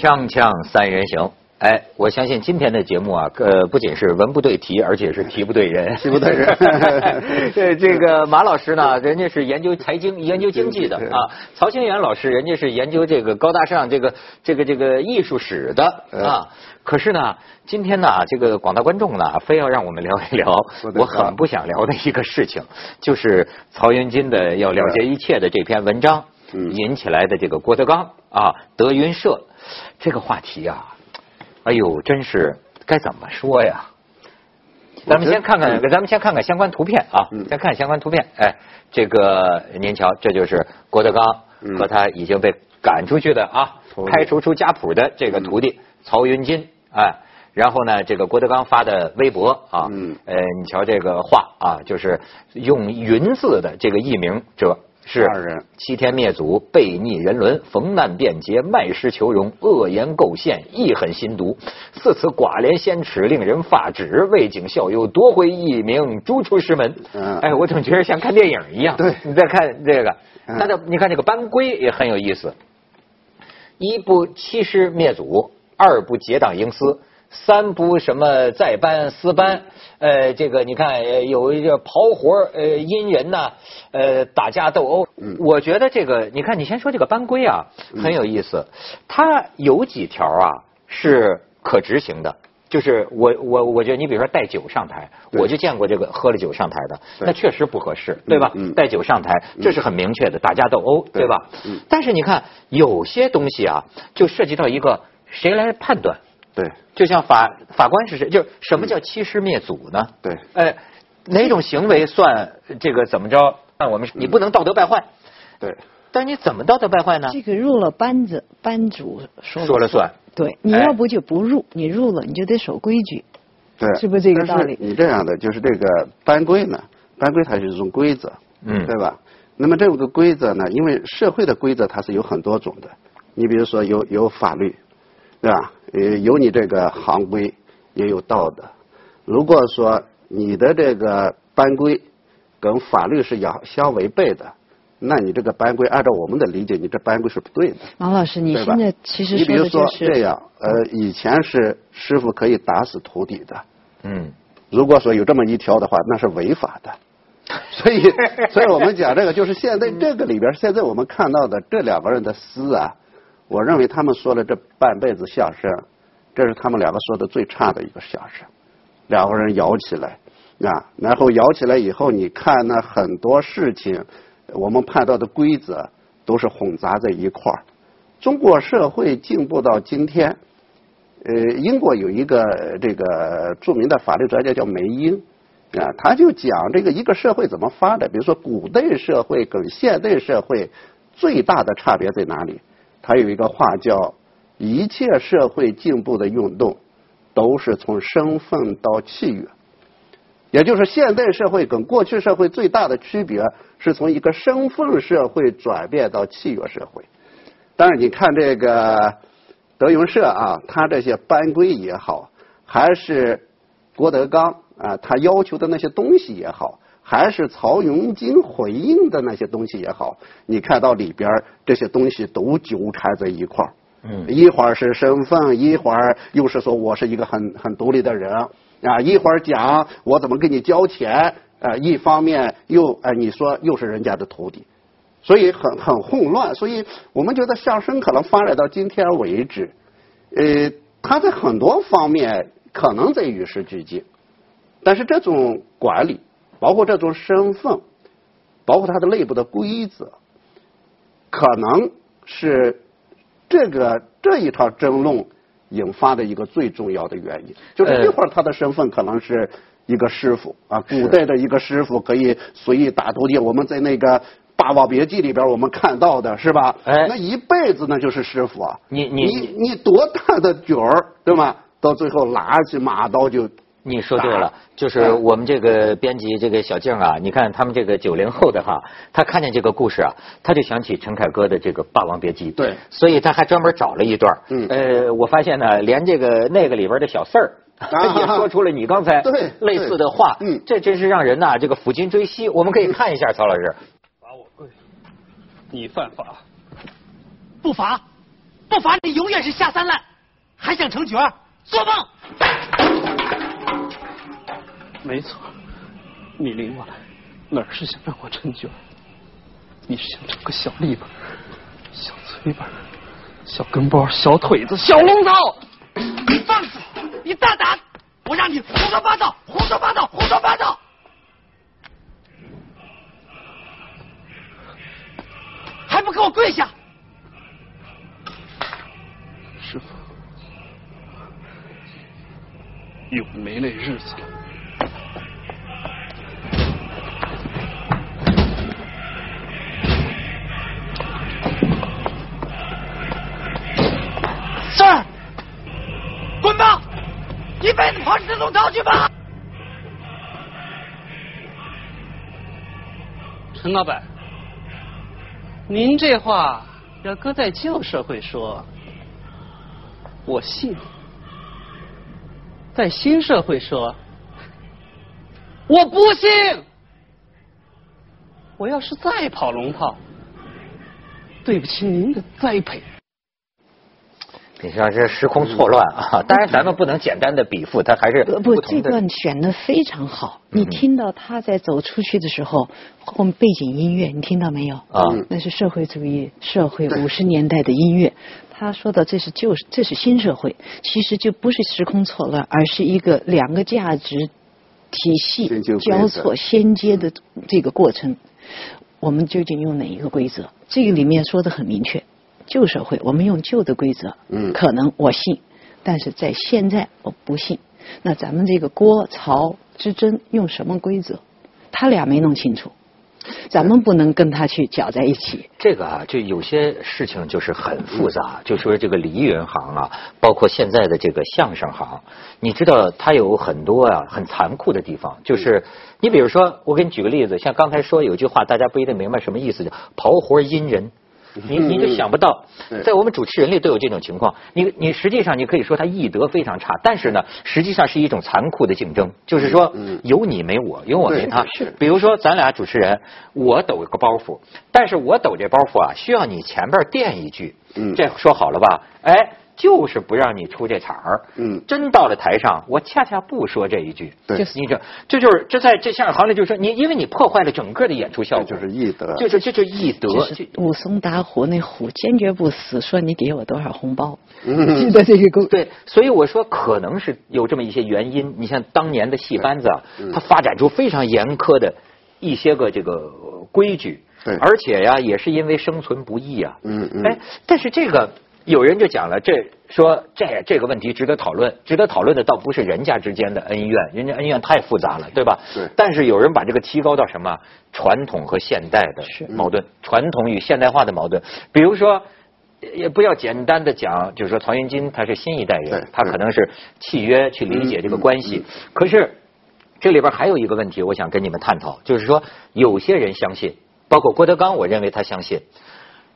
锵锵三人行，哎，我相信今天的节目啊，呃，不仅是文不对题，而且是题不对人。题不对人 这这个马老师呢，人家是研究财经、研究经济的啊。曹清源老师，人家是研究这个高大上这个这个这个艺术史的啊。可是呢，今天呢，这个广大观众呢，非要让我们聊一聊我很不想聊的一个事情，就是曹云金的要了结一切的这篇文章引起来的这个郭德纲啊，德云社这个话题啊，哎呦，真是该怎么说呀？咱们先看看，咱们先看看相关图片啊，先看相关图片。哎，这个您瞧，这就是郭德纲和他已经被赶出去的啊，开除出家谱的这个徒弟曹云金。哎，然后呢，这个郭德纲发的微博啊，呃，你瞧这个话啊，就是用“云”字的这个艺名者是欺天灭祖、背逆人伦、逢难变节、卖诗求荣、恶言构陷、意狠心毒，四此寡廉鲜耻，令人发指。为警效尤，夺回艺名，逐出师门。嗯哎，我总觉得像看电影一样。对，你再看这个，他的你看这个班规也很有意思，一不欺师灭祖。二不结党营私，三不什么再班私班，呃，这个你看有一个刨活呃，阴人呐，呃，打架斗殴。我觉得这个，你看你先说这个班规啊，很有意思。它有几条啊是可执行的，就是我我我觉得你比如说带酒上台，我就见过这个喝了酒上台的，那确实不合适，对吧？带酒上台，这是很明确的打架斗殴，对吧？但是你看有些东西啊，就涉及到一个。谁来判断？对，就像法法官是谁？就什么叫欺师灭祖呢？对，哎，哪种行为算这个怎么着？那我们你不能道德败坏。对，但是你怎么道德败坏呢？这个入了班子，班主说说了算。对，你要不就不入，你入了你就得守规矩。对，是不是这个道理？你这样的就是这个班规呢？班规它是一种规则，嗯，对吧？那么这个规则呢？因为社会的规则它是有很多种的。你比如说有有法律。对吧？呃，有你这个行规，也有道德。如果说你的这个班规跟法律是要相违背的，那你这个班规按照我们的理解，你这班规是不对的。王老师，你现在其实你比如说这样，呃，以前是师傅可以打死徒弟的。嗯。如果说有这么一条的话，那是违法的。所以，所以我们讲这个，就是现在这个里边，现在我们看到的这两个人的私啊。我认为他们说的这半辈子相声，这是他们两个说的最差的一个相声。两个人摇起来啊，然后摇起来以后，你看那很多事情，我们判到的规则都是混杂在一块儿。中国社会进步到今天，呃，英国有一个这个著名的法律专家叫梅因啊，他就讲这个一个社会怎么发展，比如说古代社会跟现代社会最大的差别在哪里？他有一个话叫“一切社会进步的运动，都是从身份到契约”，也就是现代社会跟过去社会最大的区别，是从一个身份社会转变到契约社会。当然，你看这个德云社啊，他这些班规也好，还是郭德纲啊，他要求的那些东西也好。还是曹云金回应的那些东西也好，你看到里边这些东西都纠缠在一块儿。嗯，一会儿是身份，一会儿又是说我是一个很很独立的人啊，一会儿讲我怎么给你交钱啊，一方面又哎你说又是人家的徒弟，所以很很混乱。所以我们觉得相声可能发展到今天为止，呃，它在很多方面可能在与时俱进，但是这种管理。包括这种身份，包括它的内部的规则，可能是这个这一场争论引发的一个最重要的原因。就是一会儿他的身份可能是一个师傅啊，古代的一个师傅可以随意打徒弟。我们在那个《霸王别姬》里边我们看到的是吧？哎，那一辈子那就是师傅啊。你你你你多大的角儿对吗？到最后拿起马刀就。你说对了，就是我们这个编辑这个小静啊，你看他们这个九零后的哈，他看见这个故事啊，他就想起陈凯歌的这个《霸王别姬》。对，所以他还专门找了一段。嗯。呃，我发现呢，连这个那个里边的小四儿 也说出了你刚才类似的话。嗯。这真是让人呐，这个抚今追昔。我们可以看一下，曹老师。罚我跪，你犯法，不罚。不罚你永远是下三滥，还想成角做梦！没错，你领我来，哪是想让我成角你是想找个小立本、小崔本、小跟包、小腿子、小龙套？你放肆！你大胆！我让你胡说八道，胡说八道，胡说八道！还不给我跪下！师傅，又没那日子了。辈子跑这龙套去吧！陈老板，您这话要搁在旧社会说，我信；在新社会说，我不信。我要是再跑龙套，对不起您的栽培。你像这时空错乱啊！当然，咱们不能简单的比附，他还是不这段选的非常好。你听到他在走出去的时候，后面背景音乐，你听到没有？啊，那是社会主义社会五十年代的音乐。他说的这是旧，这是新社会，其实就不是时空错乱，而是一个两个价值体系交错衔接的这个过程。我们究竟用哪一个规则？这个里面说的很明确。旧社会，我们用旧的规则，嗯，可能我信，但是在现在我不信。那咱们这个郭曹之争用什么规则？他俩没弄清楚，咱们不能跟他去搅在一起。这个啊，就有些事情就是很复杂。就说这个梨园行啊，包括现在的这个相声行，你知道它有很多啊很残酷的地方。就是你比如说，我给你举个例子，像刚才说有句话，大家不一定明白什么意思，叫“刨活阴人”。你你就想不到，在我们主持人里都有这种情况。你你实际上你可以说他艺德非常差，但是呢，实际上是一种残酷的竞争，就是说有你没我，有我没他。是。比如说咱俩主持人，我抖个包袱，但是我抖这包袱啊，需要你前边垫一句。嗯。这说好了吧？哎。就是不让你出这彩儿，嗯，真到了台上，我恰恰不说这一句，对，你这这就是这在这相声行里，就是说你，因为你破坏了整个的演出效果，就是艺德，就是这就艺德。武松打虎，那虎坚决不死，说你给我多少红包，记得这个故对，所以我说可能是有这么一些原因。你像当年的戏班子啊，它发展出非常严苛的一些个这个规矩，对，而且呀，也是因为生存不易啊，嗯嗯，哎，但是这个。有人就讲了，这说这这个问题值得讨论，值得讨论的倒不是人家之间的恩怨，人家恩怨太复杂了，对吧？对。但是有人把这个提高到什么传统和现代的矛盾，传统与现代化的矛盾。比如说，也不要简单的讲，就是说曹云金他是新一代人，他可能是契约去理解这个关系。可是这里边还有一个问题，我想跟你们探讨，就是说有些人相信，包括郭德纲，我认为他相信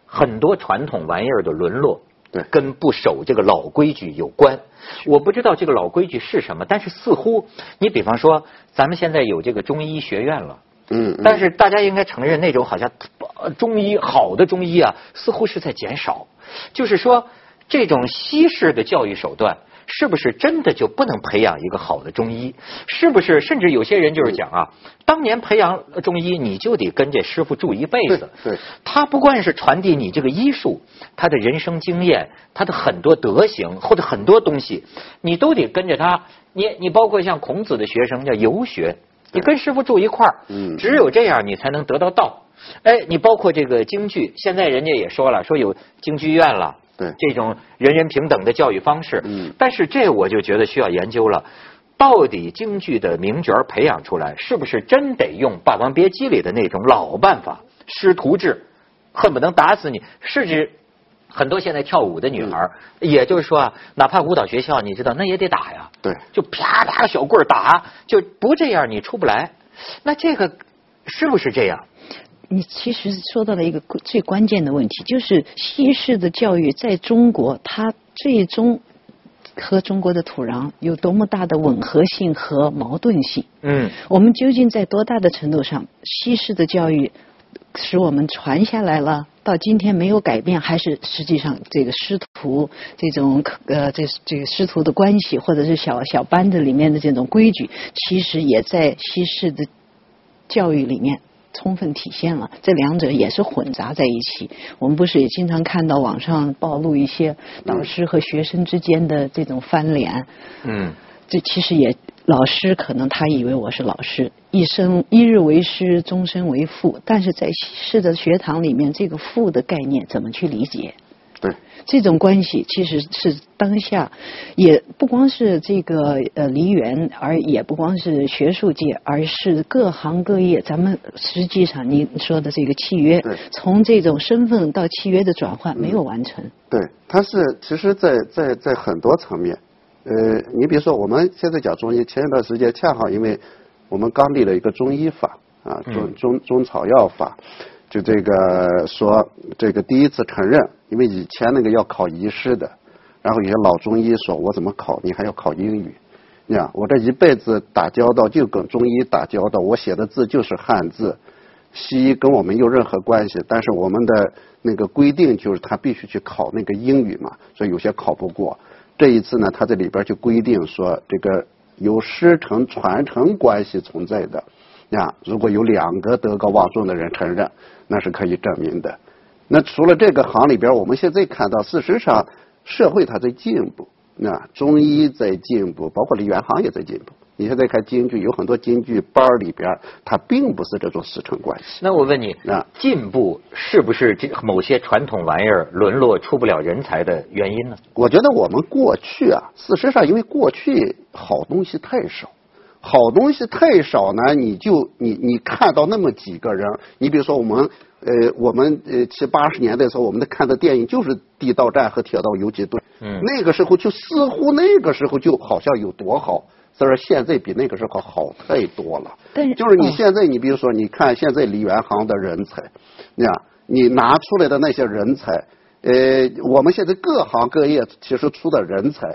很多传统玩意儿的沦落。跟不守这个老规矩有关，我不知道这个老规矩是什么，但是似乎你比方说，咱们现在有这个中医学院了，嗯，但是大家应该承认，那种好像中医好的中医啊，似乎是在减少，就是说这种西式的教育手段。是不是真的就不能培养一个好的中医？是不是甚至有些人就是讲啊，当年培养中医，你就得跟这师傅住一辈子。对，他不光是传递你这个医术，他的人生经验，他的很多德行或者很多东西，你都得跟着他。你你包括像孔子的学生叫游学，你跟师傅住一块儿，嗯，只有这样你才能得到道。哎，你包括这个京剧，现在人家也说了，说有京剧院了。对这种人人平等的教育方式，嗯，但是这我就觉得需要研究了。到底京剧的名角培养出来，是不是真得用《霸王别姬》里的那种老办法，师徒制，恨不能打死你？甚至很多现在跳舞的女孩，也就是说啊，哪怕舞蹈学校，你知道那也得打呀，对，就啪啪小棍打，就不这样你出不来。那这个是不是这样？你其实说到了一个最关键的问题，就是西式的教育在中国，它最终和中国的土壤有多么大的吻合性和矛盾性？嗯，我们究竟在多大的程度上，西式的教育使我们传下来了到今天没有改变，还是实际上这个师徒这种呃这这个师徒的关系，或者是小小班子里面的这种规矩，其实也在西式的教育里面充分体现了。这两者也是混杂在一起。我们不是也经常看到网上暴露一些导师和学生之间的这种翻脸？嗯，这其实也。老师可能他以为我是老师，一生一日为师，终身为父。但是在西式的学堂里面，这个父的概念怎么去理解？对，这种关系其实是当下也不光是这个呃梨园，而也不光是学术界，而是各行各业。咱们实际上您说的这个契约，从这种身份到契约的转换没有完成。对，它是其实，在在在很多层面。呃，你比如说，我们现在讲中医，前一段时间恰好因为我们刚立了一个中医法啊，中中中草药法，就这个说这个第一次承认，因为以前那个要考医师的，然后有些老中医说，我怎么考？你还要考英语？你看我这一辈子打交道就跟中医打交道，我写的字就是汉字，西医跟我没有任何关系，但是我们的那个规定就是他必须去考那个英语嘛，所以有些考不过。这一次呢，他在里边就规定说，这个有师承传承关系存在的，呀，如果有两个德高望重的人承认，那是可以证明的。那除了这个行里边，我们现在看到，事实上社会它在进步，那中医在进步，包括梨园行也在进步。你现在看京剧，有很多京剧班里边，它并不是这种师承关系。那我问你，那进步是不是这某些传统玩意儿沦落出不了人才的原因呢？我觉得我们过去啊，事实上因为过去好东西太少，好东西太少呢，你就你你看到那么几个人，你比如说我们呃我们呃七八十年代的时候，我们的看的电影就是《地道战》和《铁道游击队》，嗯，那个时候就似乎那个时候就好像有多好。所以说现在比那个时候好太多了。对。就是你现在，你比如说，你看现在李元航的人才，你看你拿出来的那些人才，呃，我们现在各行各业其实出的人才，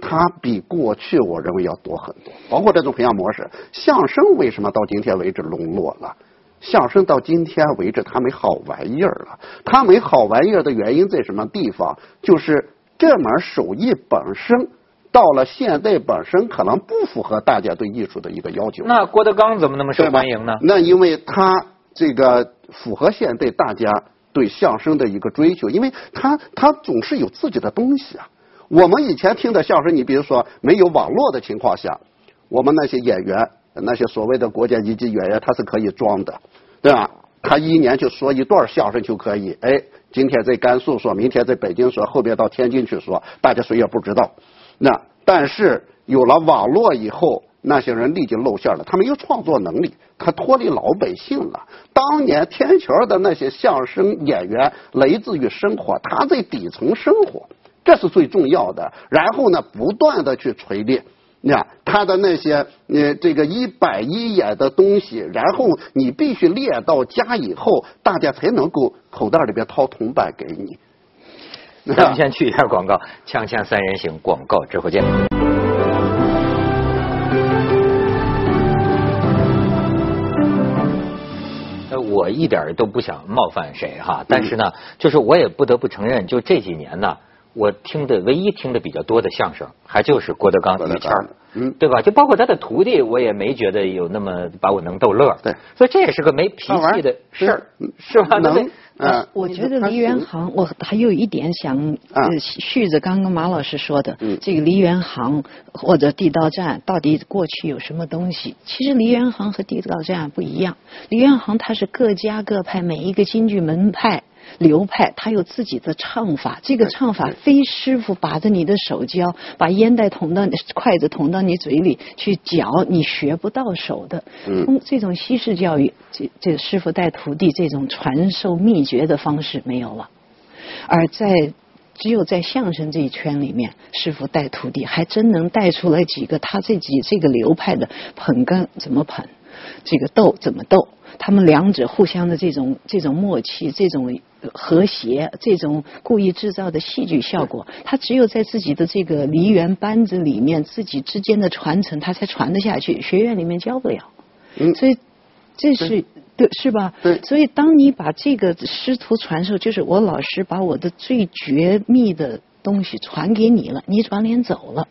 他比过去我认为要多很多。包括这种培养模式，相声为什么到今天为止沦落了？相声到今天为止，它没好玩意儿了。它没好玩意儿的原因在什么地方？就是这门手艺本身。到了现在本身可能不符合大家对艺术的一个要求。那郭德纲怎么那么受欢迎呢？那因为他这个符合现在大家对相声的一个追求，因为他他总是有自己的东西啊。我们以前听的相声，你比如说没有网络的情况下，我们那些演员，那些所谓的国家一级演员，他是可以装的，对吧？他一年就说一段相声就可以，哎，今天在甘肃说，明天在北京说，后边到天津去说，大家谁也不知道。那但是有了网络以后，那些人立即露馅了。他没有创作能力，他脱离老百姓了。当年天桥的那些相声演员来自于生活，他在底层生活，这是最重要的。然后呢，不断的去锤炼，你看他的那些呃这个一板一眼的东西，然后你必须练到家以后，大家才能够口袋里边掏铜板给你。咱们先去一下广告，《锵锵三人行》广告之后见。我一点都不想冒犯谁哈，但是呢，就是我也不得不承认，就这几年呢，我听的唯一听的比较多的相声，还就是郭德纲、于谦嗯，对吧？就包括他的徒弟，我也没觉得有那么把我能逗乐。对，所以这也是个没脾气的事儿，是吧？能。嗯，我觉得梨园行，我还有一点想续着刚刚马老师说的，这个梨园行或者地道战到底过去有什么东西？其实梨园行和地道战不一样，梨园行它是各家各派每一个京剧门派。流派他有自己的唱法，这个唱法非师傅把着你的手教，把烟袋捅到筷子捅到你嘴里去嚼，你学不到手的。嗯，这种西式教育，这这师傅带徒弟这种传授秘诀的方式没有了，而在只有在相声这一圈里面，师傅带徒弟还真能带出来几个他自己这个流派的捧哏怎么捧，这个逗怎么斗。他们两者互相的这种这种默契，这种和谐，这种故意制造的戏剧效果，他只有在自己的这个梨园班子里面，自己之间的传承，他才传得下去。学院里面教不了，所以这是对是吧？对。所以当你把这个师徒传授，就是我老师把我的最绝密的东西传给你了，你转脸走了，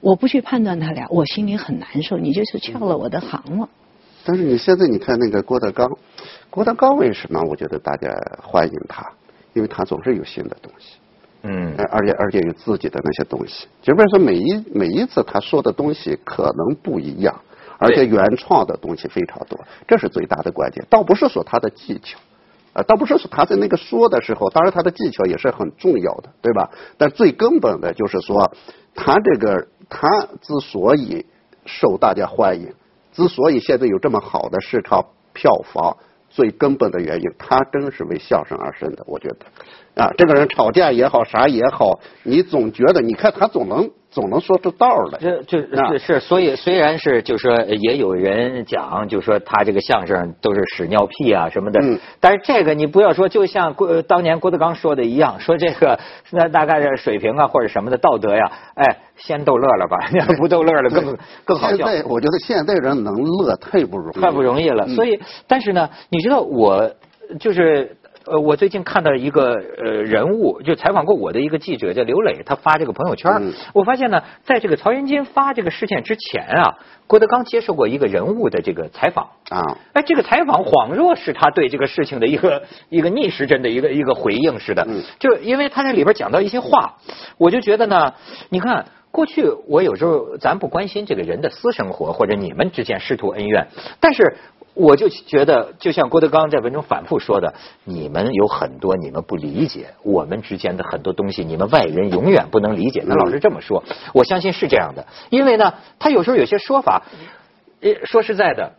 我不去判断他俩，我心里很难受，你就是撬了我的行了。但是你现在你看那个郭德纲，郭德纲为什么我觉得大家欢迎他？因为他总是有新的东西，嗯，而且而且有自己的那些东西。即便说每一每一次他说的东西可能不一样，而且原创的东西非常多，这是最大的关键。倒不是说他的技巧，啊，倒不是说他在那个说的时候，当然他的技巧也是很重要的，对吧？但最根本的就是说，他这个他之所以受大家欢迎。之所以现在有这么好的市场票房，最根本的原因，他真是为相声而生的。我觉得，啊，这个人吵架也好，啥也好，你总觉得，你看他总能。总能说出道来，这就是是，所以虽然是就说也有人讲，就说他这个相声都是屎尿屁啊什么的，但是这个你不要说，就像郭当年郭德纲说的一样，说这个那大概是水平啊或者什么的道德呀，哎，先逗乐了吧，要不逗乐了更更好笑。现在我觉得现在人能乐太不容易，太不容易了。所以，但是呢，你知道我就是。呃，我最近看到一个呃人物，就采访过我的一个记者叫刘磊，他发这个朋友圈，我发现呢，在这个曹云金发这个事件之前啊，郭德纲接受过一个人物的这个采访啊，哎，这个采访恍若是他对这个事情的一个一个逆时针的一个一个回应似的，就因为他在里边讲到一些话，我就觉得呢，你看过去我有时候咱不关心这个人的私生活或者你们之间师徒恩怨，但是。我就觉得，就像郭德纲在文中反复说的，你们有很多你们不理解，我们之间的很多东西，你们外人永远不能理解。他老是这么说，我相信是这样的，因为呢，他有时候有些说法，呃，说实在的。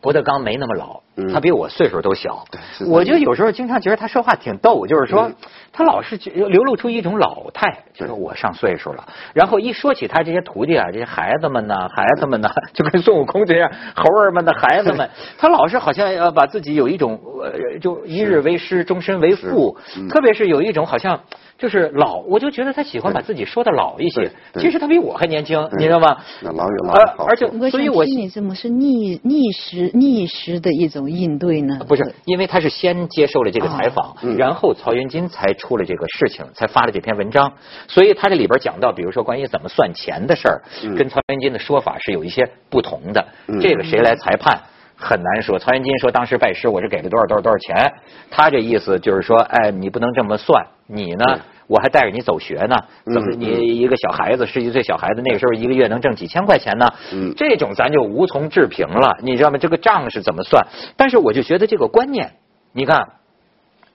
郭德纲没那么老，他比我岁数都小。我就有时候经常觉得他说话挺逗，就是说他老是流露出一种老态，就是我上岁数了。然后一说起他这些徒弟啊，这些孩子们呢，孩子们呢，就跟孙悟空这样，猴儿们的孩子们，他老是好像要把自己有一种，就一日为师，终身为父。特别是有一种好像。就是老，我就觉得他喜欢把自己说的老一些。其实他比我还年轻，你知道吗？老有老好。而且，所以我听你怎么是逆逆时逆时的一种应对呢？不是，因为他是先接受了这个采访，然后曹云金才出了这个事情，才发了这篇文章。所以他这里边讲到，比如说关于怎么算钱的事儿，跟曹元金的说法是有一些不同的。这个谁来裁判？很难说，曹元金说当时拜师我是给了多少多少多少钱，他这意思就是说，哎，你不能这么算，你呢，我还带着你走学呢，怎么你一个小孩子十几岁小孩子那个时候一个月能挣几千块钱呢？这种咱就无从置评了，你知道吗？这个账是怎么算？但是我就觉得这个观念，你看。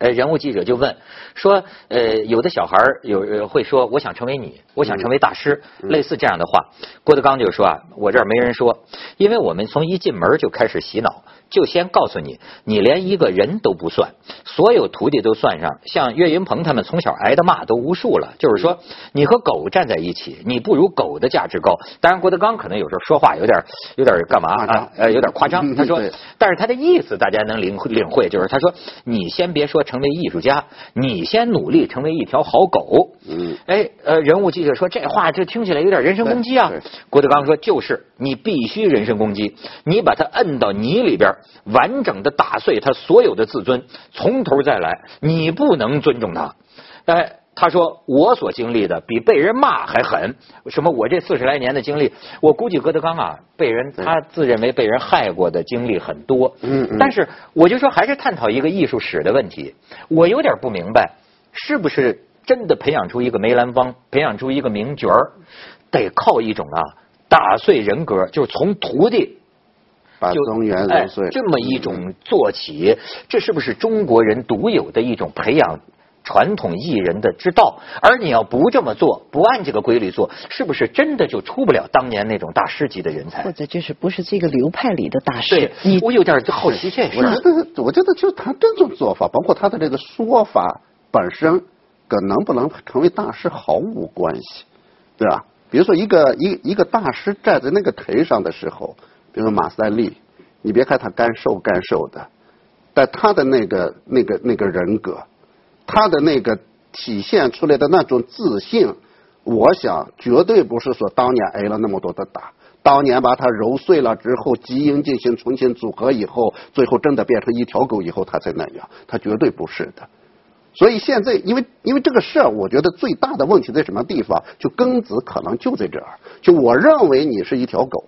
呃，人物记者就问说，呃，有的小孩有会说，我想成为你，我想成为大师，类似这样的话。郭德纲就说啊，我这儿没人说，因为我们从一进门就开始洗脑。就先告诉你，你连一个人都不算，所有徒弟都算上。像岳云鹏他们从小挨的骂都无数了，就是说你和狗站在一起，你不如狗的价值高。当然，郭德纲可能有时候说话有点有点干嘛啊？呃，有点夸张。他说，但是他的意思大家能领领会，就是他说，你先别说成为艺术家，你先努力成为一条好狗。嗯。哎，呃，人物记者说这话这听起来有点人身攻击啊。郭德纲说，就是你必须人身攻击，你把他摁到泥里边。完整的打碎他所有的自尊，从头再来。你不能尊重他。哎，他说我所经历的比被人骂还狠。什么？我这四十来年的经历，我估计郭德纲啊，被人他自认为被人害过的经历很多。嗯嗯。但是我就说，还是探讨一个艺术史的问题。我有点不明白，是不是真的培养出一个梅兰芳，培养出一个名角儿，得靠一种啊打碎人格，就是从徒弟。就哎，这么一种做起，这是不是中国人独有的一种培养传统艺人的之道？而你要不这么做，不按这个规律做，是不是真的就出不了当年那种大师级的人才？或者就是不是这个流派里的大师？对，我有点好奇这事。我觉得，我觉得就他这种做法，包括他的这个说法本身，跟能不能成为大师毫无关系，对吧？比如说，一个一一个大师站在那个台上的时候。比如马三立，你别看他干瘦干瘦的，但他的那个那个那个人格，他的那个体现出来的那种自信，我想绝对不是说当年挨了那么多的打，当年把它揉碎了之后，基因进行重新组合以后，最后真的变成一条狗以后，他才那样。他绝对不是的。所以现在，因为因为这个事儿，我觉得最大的问题在什么地方？就根子可能就在这儿。就我认为你是一条狗，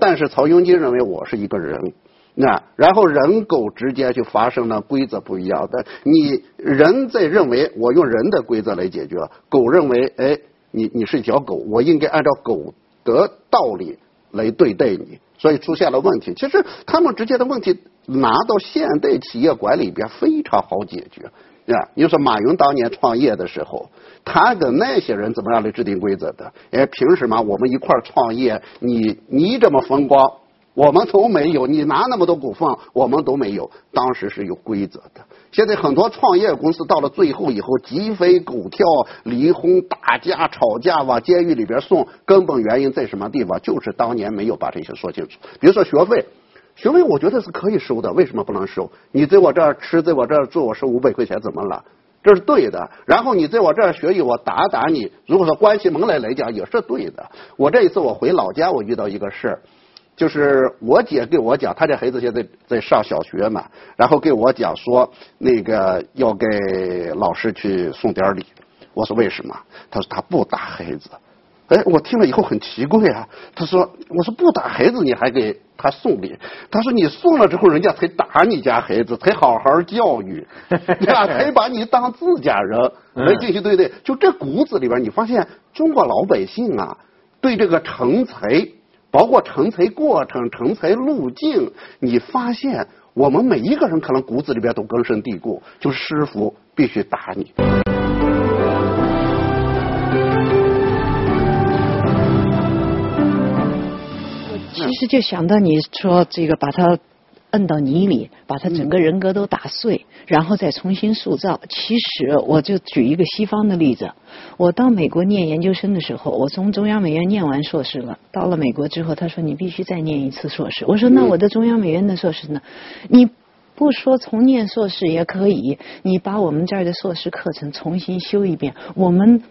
但是曹云金认为我是一个人。那然后人狗之间就发生了规则不一样的。你人在认为我用人的规则来解决，狗认为哎你你是一条狗，我应该按照狗的道理来对待你，所以出现了问题。其实他们之间的问题拿到现代企业管理边非常好解决。啊，你说马云当年创业的时候，他跟那些人怎么样来制定规则的？哎，凭什么我们一块儿创业，你你这么风光？我们都没有，你拿那么多股份，我们都没有。当时是有规则的。现在很多创业公司到了最后以后，鸡飞狗跳、离婚、打架、吵架，往监狱里边送。根本原因在什么地方？就是当年没有把这些说清楚。比如说学费，学费我觉得是可以收的，为什么不能收？你在我这儿吃，在我这儿住，我收五百块钱怎么了？这是对的。然后你在我这儿学艺，我打打你。如果说关系门来来讲，也是对的。我这一次我回老家，我遇到一个事儿。就是我姐给我讲，她这孩子现在在上小学嘛，然后给我讲说那个要给老师去送点礼。我说为什么？他说他不打孩子。哎，我听了以后很奇怪啊。他说我说不打孩子你还给他送礼？他说你送了之后人家才打你家孩子，才好好教育，对吧？才把你当自家人来进行对待。就这骨子里边，你发现中国老百姓啊，对这个成才。包括成才过程、成才路径，你发现我们每一个人可能骨子里边都根深蒂固，就是师傅必须打你。其实就想到你说这个把他。摁到泥里，把他整个人格都打碎，然后再重新塑造。其实，我就举一个西方的例子。我到美国念研究生的时候，我从中央美院念完硕士了。到了美国之后，他说你必须再念一次硕士。我说那我的中央美院的硕士呢？你不说重念硕士也可以，你把我们这儿的硕士课程重新修一遍。我们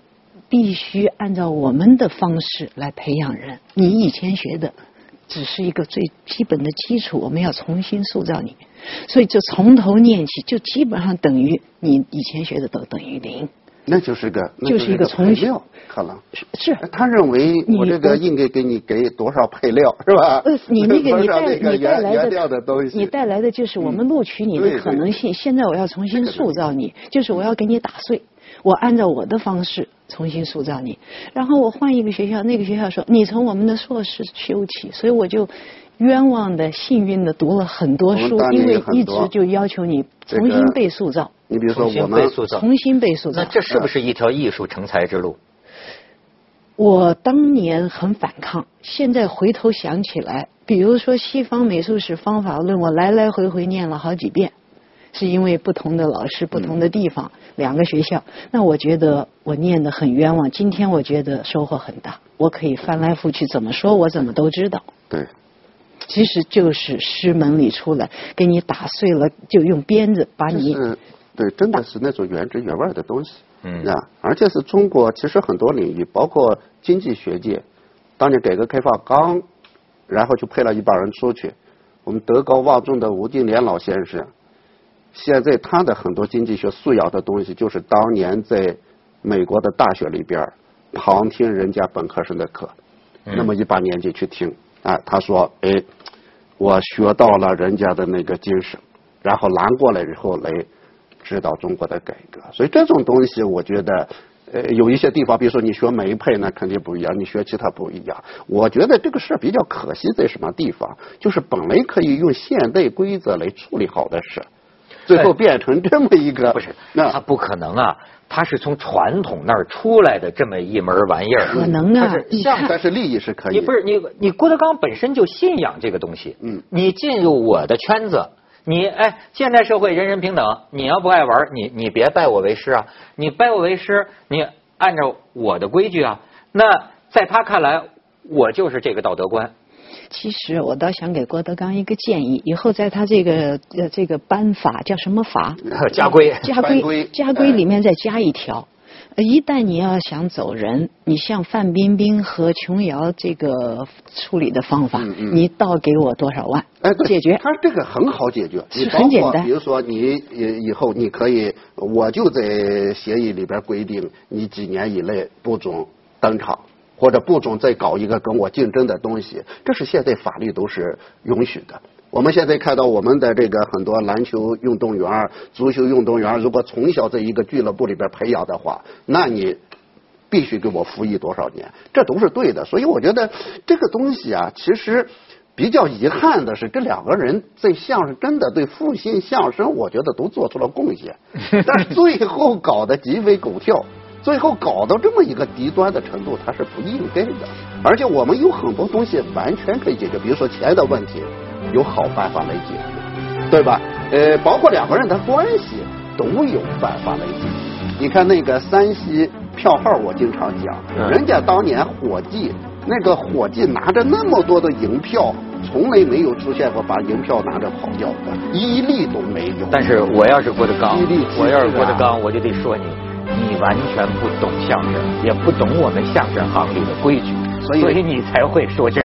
必须按照我们的方式来培养人。你以前学的。只是一个最基本的基础，我们要重新塑造你，所以就从头念起，就基本上等于你以前学的都等于零。那就是个，就是一个重新可能。是。他认为我这个应该给你给多少配料 是吧？呃，你那个你带你带来的东西，你带来的就是我们录取你的可能性。现在我要重新塑造你，就是我要给你打碎。我按照我的方式重新塑造你，然后我换一个学校，那个学校说你从我们的硕士修起，所以我就冤枉的、幸运的读了很多书，因为一直就要求你重新被塑造。你比如说我们重新被塑造，那这是不是一条艺术成才之路？我当年很反抗，现在回头想起来，比如说西方美术史方法论，我来来回回念了好几遍。是因为不同的老师、不同的地方，两个学校。那我觉得我念的很冤枉。今天我觉得收获很大，我可以翻来覆去怎么说，我怎么都知道。对，其实就是师门里出来，给你打碎了，就用鞭子把你。对，真的是那种原汁原味的东西。嗯。啊，而且是中国，其实很多领域，包括经济学界，当年改革开放刚，然后就派了一帮人出去。我们德高望重的吴敬琏老先生。现在他的很多经济学素养的东西，就是当年在美国的大学里边旁听人家本科生的课，那么一把年纪去听啊，他说：“哎，我学到了人家的那个精神，然后拿过来以后来指导中国的改革。”所以这种东西，我觉得呃有一些地方，比如说你学梅派那肯定不一样，你学其他不一样。我觉得这个事比较可惜在什么地方？就是本来可以用现代规则来处理好的事。最后变成这么一个不是，那他不可能啊！他是从传统那儿出来的这么一门玩意儿，可能啊！像但是利益是可以。你不是你你郭德纲本身就信仰这个东西，嗯，你进入我的圈子，你哎，现代社会人人平等，你要不爱玩，你你别拜我为师啊！你拜我为师，你按照我的规矩啊，那在他看来，我就是这个道德观。其实我倒想给郭德纲一个建议，以后在他这个呃这个班法叫什么法？家规。家规。家规里面再加一条，一旦你要想走人，你像范冰冰和琼瑶这个处理的方法，你倒给我多少万？哎，解决。他这个很好解决，很简单。比如说你以以后你可以，我就在协议里边规定，你几年以内不准登场，或者不准再搞一个跟我竞争的东西，这是现在法律都是允许的。我们现在看到我们的这个很多篮球运动员、足球运动员，如果从小在一个俱乐部里边培养的话，那你必须给我服役多少年，这都是对的。所以我觉得这个东西啊，其实比较遗憾的是，这两个人在相声真的对复兴相声，我觉得都做出了贡献，但是最后搞得鸡飞狗跳，最后搞到这么一个极端的程度，它是不应该的。而且我们有很多东西完全可以解决，比如说钱的问题。有好办法来解决，对吧？呃，包括两个人的关系都有办法来解决。你看那个山西票号，我经常讲，人家当年伙计，那个伙计拿着那么多的银票，从来没有出现过把银票拿着跑掉的，一例都没有。但是我要是郭德纲，我要是郭德纲，我就得说你，你完全不懂相声，也不懂我们相声行里的规矩，所以你才会说这。